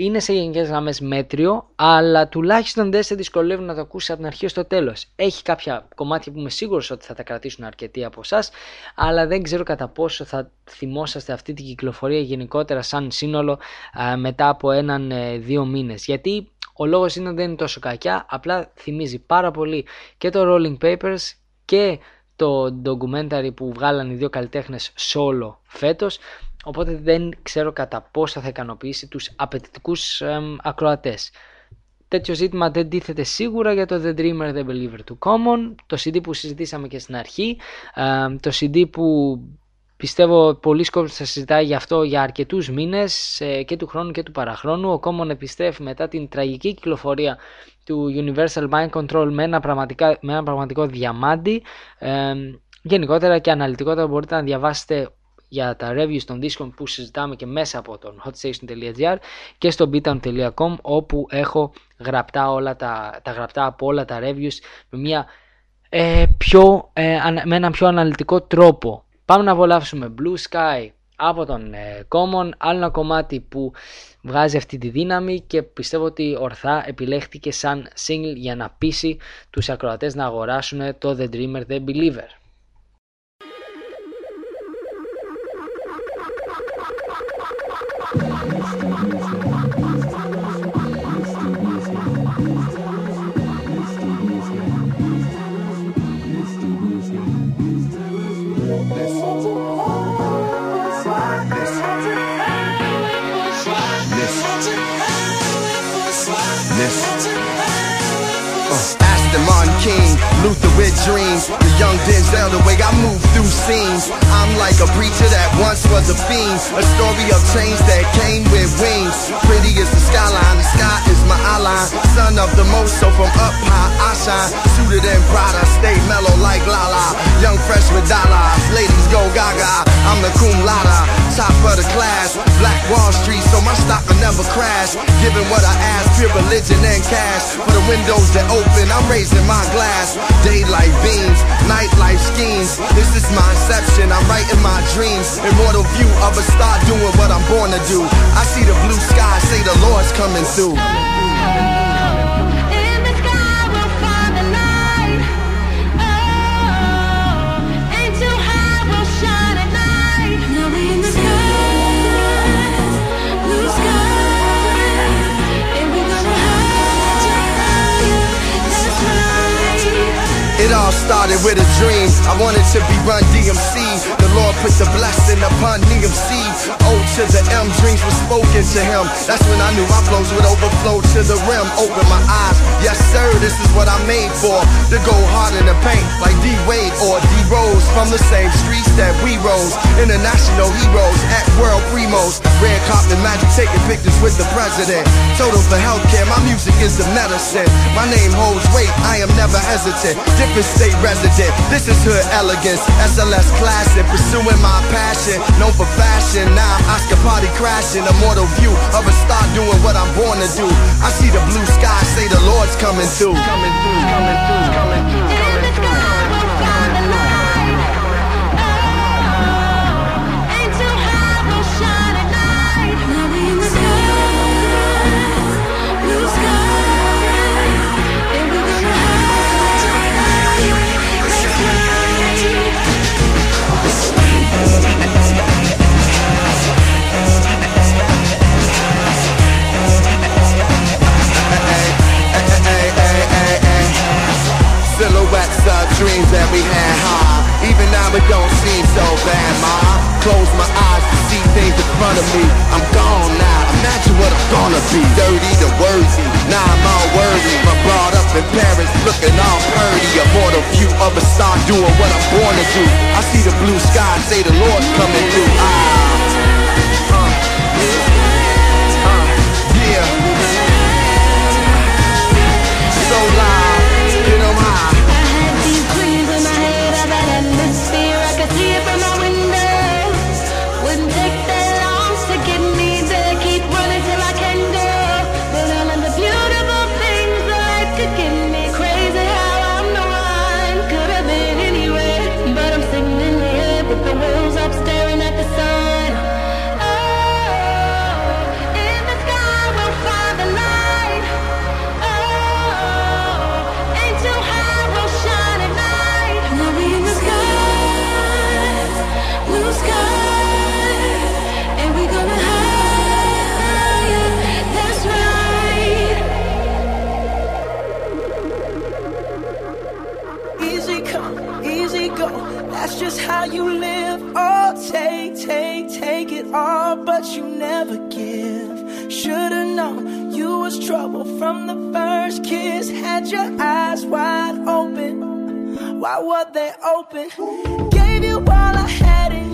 είναι σε γενικές γραμμές μέτριο, αλλά τουλάχιστον δεν σε δυσκολεύει να το ακούσεις από την αρχή στο τέλος. Έχει κάποια κομμάτια που είμαι σίγουρος ότι θα τα κρατήσουν αρκετοί από εσάς, αλλά δεν ξέρω κατά πόσο θα θυμόσαστε αυτή την κυκλοφορία γενικότερα σαν σύνολο α, μετά από έναν ε, δύο μήνες. Γιατί ο λόγος είναι ότι δεν είναι τόσο κακιά, απλά θυμίζει πάρα πολύ και το Rolling Papers και το documentary που βγάλαν οι δύο καλλιτέχνες solo φέτος οπότε δεν ξέρω κατά πόσο θα ικανοποιήσει τους απαιτητικούς εμ, ακροατές. Τέτοιο ζήτημα δεν τίθεται σίγουρα για το The Dreamer The Believer του Common, το CD που συζητήσαμε και στην αρχή, εμ, το CD που πιστεύω πολλοί κόσμοι θα συζητάει γι' αυτό για αρκετούς μήνες ε, και του χρόνου και του παραχρόνου. Ο Common επιστρέφει μετά την τραγική κυκλοφορία του Universal Mind Control με ένα, πραγματικά, με ένα πραγματικό διαμάντι. Ε, γενικότερα και αναλυτικότερα μπορείτε να διαβάσετε για τα reviews των δίσκων που συζητάμε και μέσα από τον hotstation.gr και στο beatown.com όπου έχω γραπτά όλα τα, τα γραπτά από όλα τα reviews με, μια, ε, πιο, ε, ανα- με έναν πιο αναλυτικό τρόπο. Πάμε να απολαύσουμε Blue Sky από τον ε, Common, άλλο ένα κομμάτι που βγάζει αυτή τη δύναμη και πιστεύω ότι ορθά επιλέχθηκε σαν single για να πείσει τους ακροατές να αγοράσουν το The Dreamer The Believer. With dreams. The young Denzel, the way I move through scenes. I'm like a preacher that once was a fiend. A story of change that came with wings. Pretty as the skyline, the sky is my eye Son of the most, so from up high I shine. Suited and proud, I stay mellow like Lala. Young fresh with dollars, ladies go gaga. I'm the cum laude. Top of the class. Black Wall Street, so my stock will never crash. Giving what I ask, pure religion and cash. For the windows that open, I'm raising my glass. Daylight beams, nightlife schemes. This is my inception, I'm writing my dreams. Immortal view of a star doing what I'm born to do. I see the blue sky, say the Lord's coming through. Started with a dream. I wanted to be Run DMC. The Lord put the blessing upon DMC. O oh, to the M, dreams were spoken to him. That's when I knew my flows would overflow to the rim. Open my eyes. Yes, sir, this is what I'm made for. To go hard in the paint like D Wade or D Rose from the same streets that we rose. International heroes at world primos. Red carpet magic, taking pictures with the president. Total for healthcare, my music is the medicine. My name holds weight, I am never hesitant. Different state resident, this is hood elegance. SLS classic, pursuing my passion. Known for fashion, now I'm Oscar party crashing. A mortal view of a star doing what I'm born to do. I see the blue sky, say the Lord's. Coming through, coming through, coming through, coming through. Dreams that we had high. Even now it don't seem so bad, ma. Close my eyes to see things in front of me. I'm gone now. Imagine what I'm gonna be. Dirty to worthy. Now I'm all worthy. But brought up in Paris, looking all purdy. A mortal view of a star doing what I'm born to do. I see the blue sky, say the Lord's coming through. Ah. Open? Gave you all I had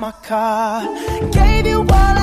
my car. Gave you all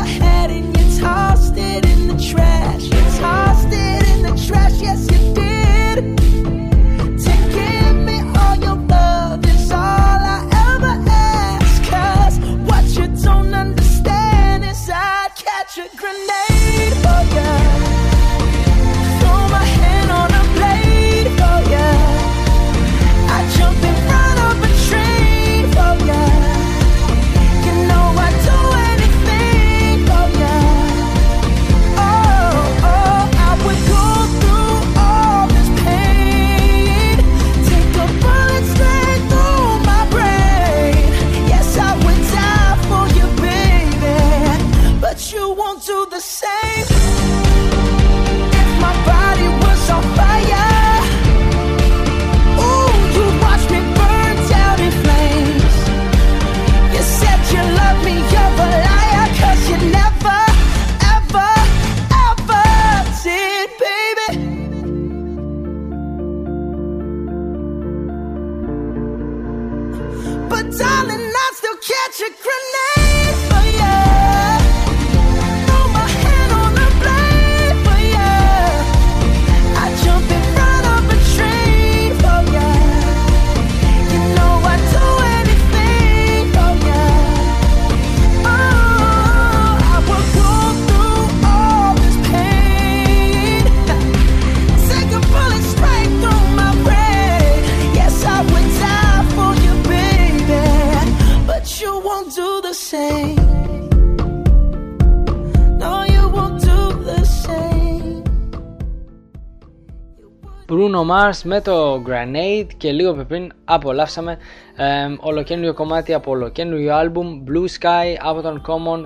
Bruno Mars με το Grenade και λίγο πριν απολαύσαμε ε, ολοκένουργιο κομμάτι από ολοκένουργιο άλμπουμ Blue Sky από τον Common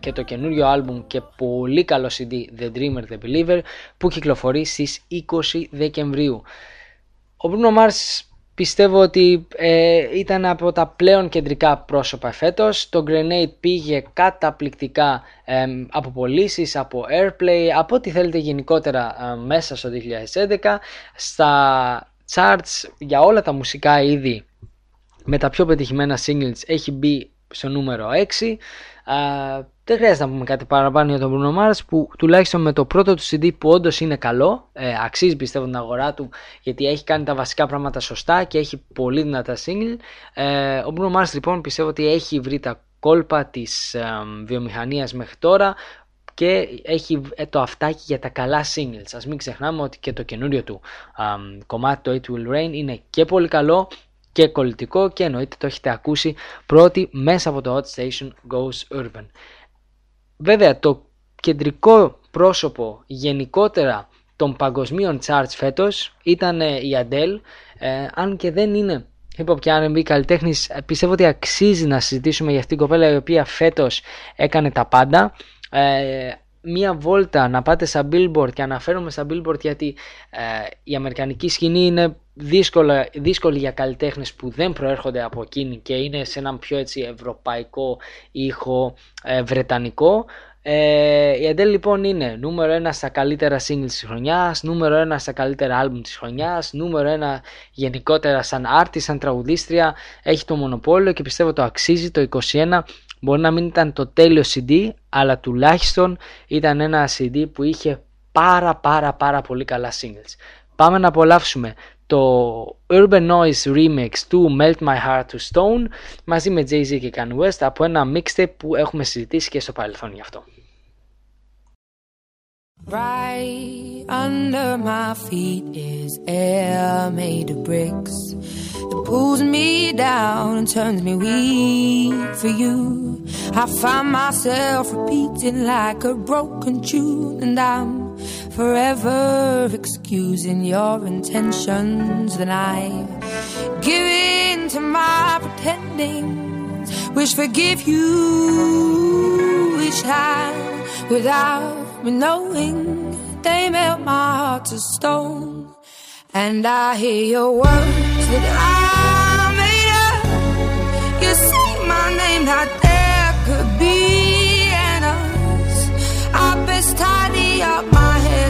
και το καινούριο άλμπουμ και πολύ καλό CD The Dreamer The Believer που κυκλοφορεί στις 20 Δεκεμβρίου. Ο Bruno Mars πιστεύω ότι ε, ήταν από τα πλέον κεντρικά πρόσωπα φέτος. Το Grenade πήγε καταπληκτικά ε, από πωλήσεις, από airplay, από ό,τι θέλετε γενικότερα ε, μέσα στο 2011. Στα charts για όλα τα μουσικά είδη με τα πιο πετυχημένα singles έχει μπει στο νούμερο 6. Δεν χρειάζεται να πούμε κάτι παραπάνω για τον Bruno Mars που τουλάχιστον με το πρώτο του CD που όντως είναι καλό, ε, αξίζει πιστεύω την αγορά του γιατί έχει κάνει τα βασικά πράγματα σωστά και έχει πολύ δυνατά single. Ε, ο Bruno Mars λοιπόν πιστεύω ότι έχει βρει τα κόλπα της ε, βιομηχανίας μέχρι τώρα και έχει ε, το αυτάκι για τα καλά singles. Ας μην ξεχνάμε ότι και το καινούριο του κομμάτι το It Will Rain είναι και πολύ καλό και κολλητικό και εννοείται το έχετε ακούσει πρώτη μέσα από το Hot Station Goes Urban. Βέβαια το κεντρικό πρόσωπο γενικότερα των παγκοσμίων charts φέτος ήταν ε, η Adele. Ε, αν και δεν είναι hip hop και R&B καλλιτέχνης ε, πιστεύω ότι αξίζει να συζητήσουμε για αυτήν την κοπέλα η οποία φέτος έκανε τα πάντα. Ε, μία βόλτα να πάτε στα billboard και αναφέρομαι στα billboard γιατί ε, η αμερικανική σκηνή είναι δύσκολα, δύσκολη για καλλιτέχνες που δεν προέρχονται από εκείνη και είναι σε έναν πιο έτσι ευρωπαϊκό ήχο ε, βρετανικό. Ε, η Adele λοιπόν είναι νούμερο ένα στα καλύτερα singles της χρονιάς, νούμερο ένα στα καλύτερα album της χρονιάς, νούμερο ένα γενικότερα σαν artist, σαν τραγουδίστρια, έχει το μονοπόλιο και πιστεύω το αξίζει. Το 21 Μπορεί να μην ήταν το τέλειο CD, αλλά τουλάχιστον ήταν ένα CD που είχε πάρα πάρα πάρα πολύ καλά singles. Πάμε να απολαύσουμε το Urban Noise Remix του Melt My Heart to Stone μαζί με Jay-Z και Kanye West από ένα mixtape που έχουμε συζητήσει και στο παρελθόν γι' αυτό. Right under my feet is air made of bricks that pulls me down and turns me weak for you. I find myself repeating like a broken tune, and I'm forever excusing your intentions. Then I give in to my pretending, wish forgive you each time without me knowing they melt my heart to stone. And I hear your words that I made up. You say my name, that there could be an us. I best tidy up my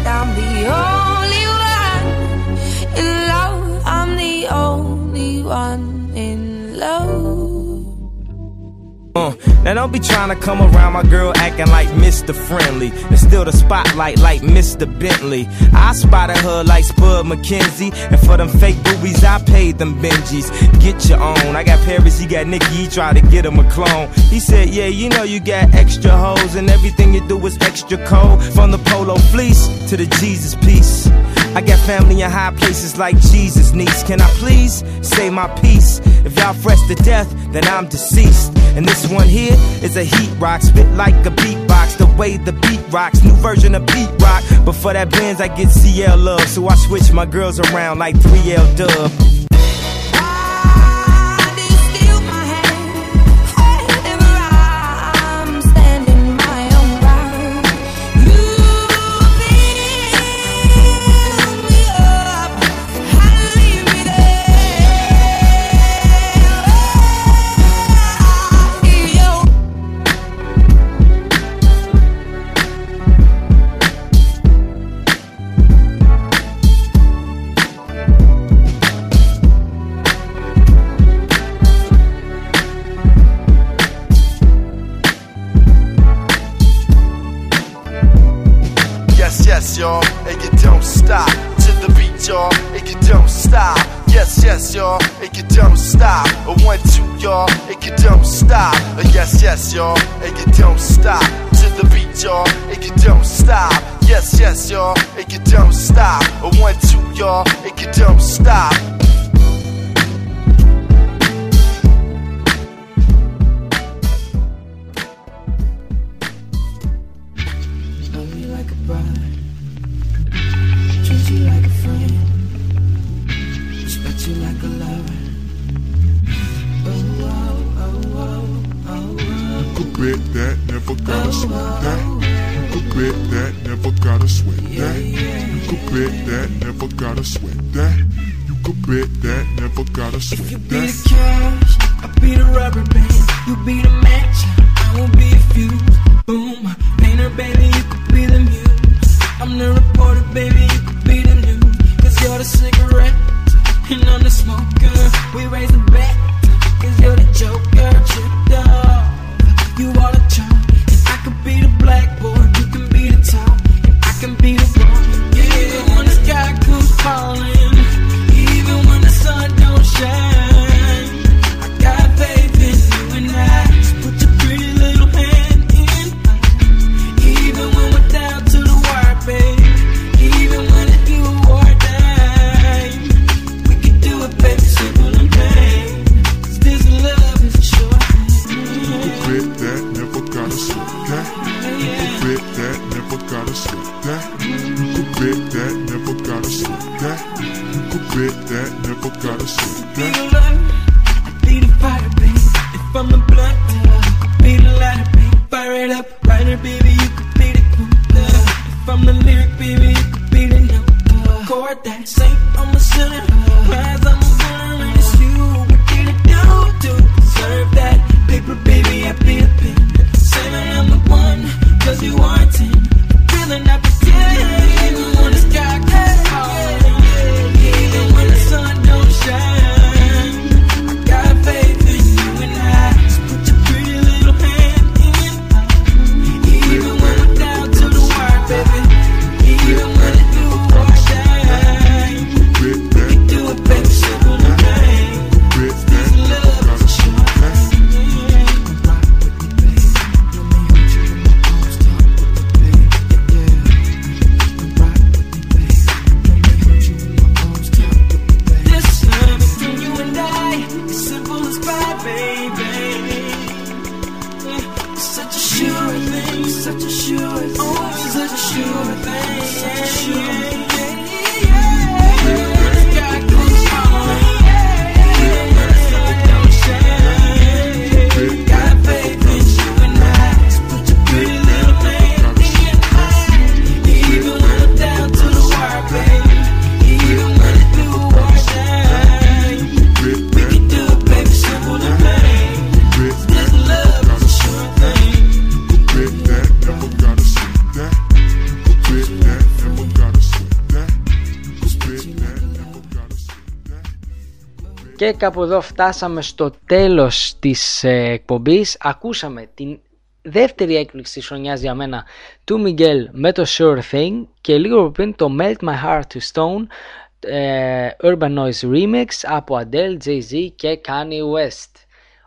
I'm Uh, now don't be trying to come around my girl acting like Mr. Friendly. And still the spotlight like Mr. Bentley. I spotted her like Spud McKenzie. And for them fake boobies, I paid them Benjis. Get your own. I got Paris, he got Nicky, he tried to get him a clone. He said, Yeah, you know you got extra hoes, and everything you do is extra cold. From the polo fleece to the Jesus piece. I got family in high places like Jesus niece. Can I please say my piece? If y'all fresh to death, then I'm deceased. And this one here is a heat rock, spit like a beatbox. The way the beat rocks, new version of beat rock. But for that Benz, I get CL love, so I switch my girls around like 3L Dub. Κάπου εδώ φτάσαμε στο τέλος της ε, εκπομπής. Ακούσαμε την δεύτερη έκπληξη της χρονιάς για μένα του Miguel με το Sure Thing και λίγο πριν το Melt My Heart to Stone ε, Urban Noise Remix από Adele, Jay-Z και Kanye West.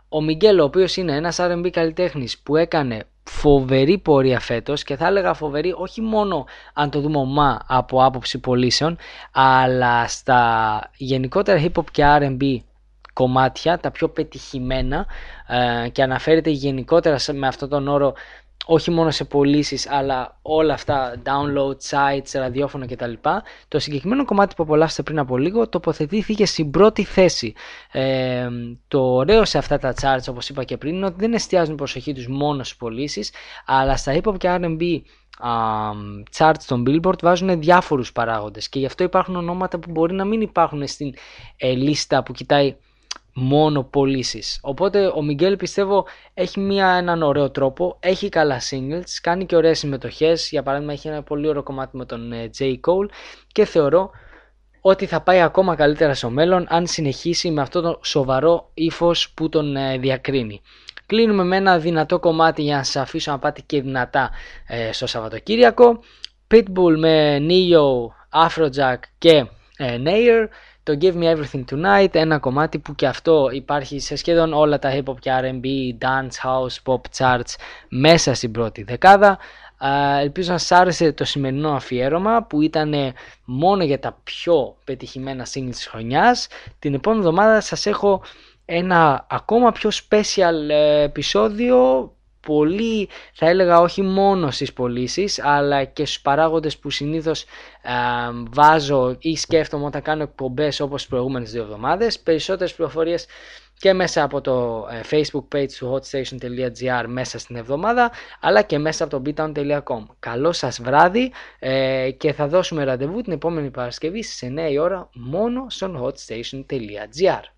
Ο Miguel ο οποίος είναι ένας R&B καλλιτέχνης που έκανε φοβερή πορεία φέτος και θα έλεγα φοβερή όχι μόνο αν το δούμε ομά από άποψη πωλήσεων αλλά στα γενικότερα hip hop και R&B κομμάτια, τα πιο πετυχημένα ε, και αναφέρεται γενικότερα σε- με αυτόν τον όρο όχι μόνο σε πωλήσεις, αλλά όλα αυτά, download sites, ραδιόφωνο κτλ. Το συγκεκριμένο κομμάτι που απολαύσατε πριν από λίγο τοποθετήθηκε στην πρώτη θέση. Ε, το ωραίο σε αυτά τα charts, όπως είπα και πριν, είναι ότι δεν εστιάζουν την προσοχή τους μόνο στις πωλήσεις, αλλά στα hip hop και R&B α, charts των Billboard βάζουν διάφορους παράγοντες και γι' αυτό υπάρχουν ονόματα που μπορεί να μην υπάρχουν στην ε, λίστα που κοιτάει μόνο πωλήσεις. Οπότε ο Μιγγέλ πιστεύω έχει μια, έναν ωραίο τρόπο, έχει καλά singles, κάνει και ωραίες συμμετοχές, για παράδειγμα έχει ένα πολύ ωραίο κομμάτι με τον ε, J. Cole και θεωρώ ότι θα πάει ακόμα καλύτερα στο μέλλον αν συνεχίσει με αυτό το σοβαρό ύφος που τον ε, διακρίνει. Κλείνουμε με ένα δυνατό κομμάτι για να σας αφήσω να πάτε και δυνατά ε, στο Σαββατοκύριακο. Pitbull με Neo, Afrojack και ε, Nair. Το Give Me Everything Tonight, ένα κομμάτι που και αυτό υπάρχει σε σχεδόν όλα τα hip hop και R&B, dance, house, pop charts μέσα στην πρώτη δεκάδα. Α, ελπίζω να σας άρεσε το σημερινό αφιέρωμα που ήταν μόνο για τα πιο πετυχημένα singles της χρονιάς. Την επόμενη εβδομάδα σας έχω ένα ακόμα πιο special ε, επεισόδιο πολύ θα έλεγα όχι μόνο στις πωλήσεις, αλλά και στους παράγοντες που συνήθως ε, βάζω ή σκέφτομαι όταν κάνω εκπομπές όπως τις προηγούμενες δύο εβδομάδες. Περισσότερες πληροφορίες και μέσα από το ε, facebook page του hotstation.gr μέσα στην εβδομάδα αλλά και μέσα από το beatown.com. Καλό σας βράδυ ε, και θα δώσουμε ραντεβού την επόμενη Παρασκευή στις 9 η ώρα μόνο στο hotstation.gr.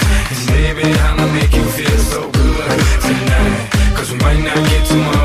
Tomorrow.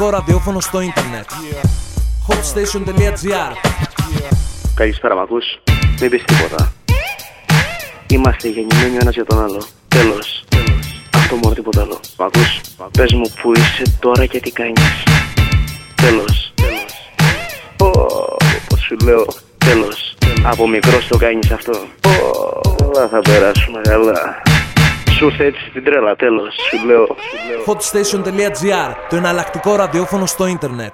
Το εναλλακτικό ραδιόφωνο στο ίντερνετ. hotstation.gr Καλησπέρα, μ' ακούς; Μην πεις τίποτα. Είμαστε γεννημένοι ο ένας για τον άλλο. Τέλος. Αυτό μόνο τίποτα άλλο. Μ' ακούς; Πες μου που είσαι τώρα και τι κάνεις. Τέλος. Πω, πως σου λέω. Τέλος. Από μικρός το κάνεις αυτό. Πω, καλά θα περάσουμε καλά. Σου ήρθε έτσι στην τρέλα, τέλος. Σου λέω. hotstation.gr Το εναλλακτικό ραδιόφωνο στο ίντερνετ.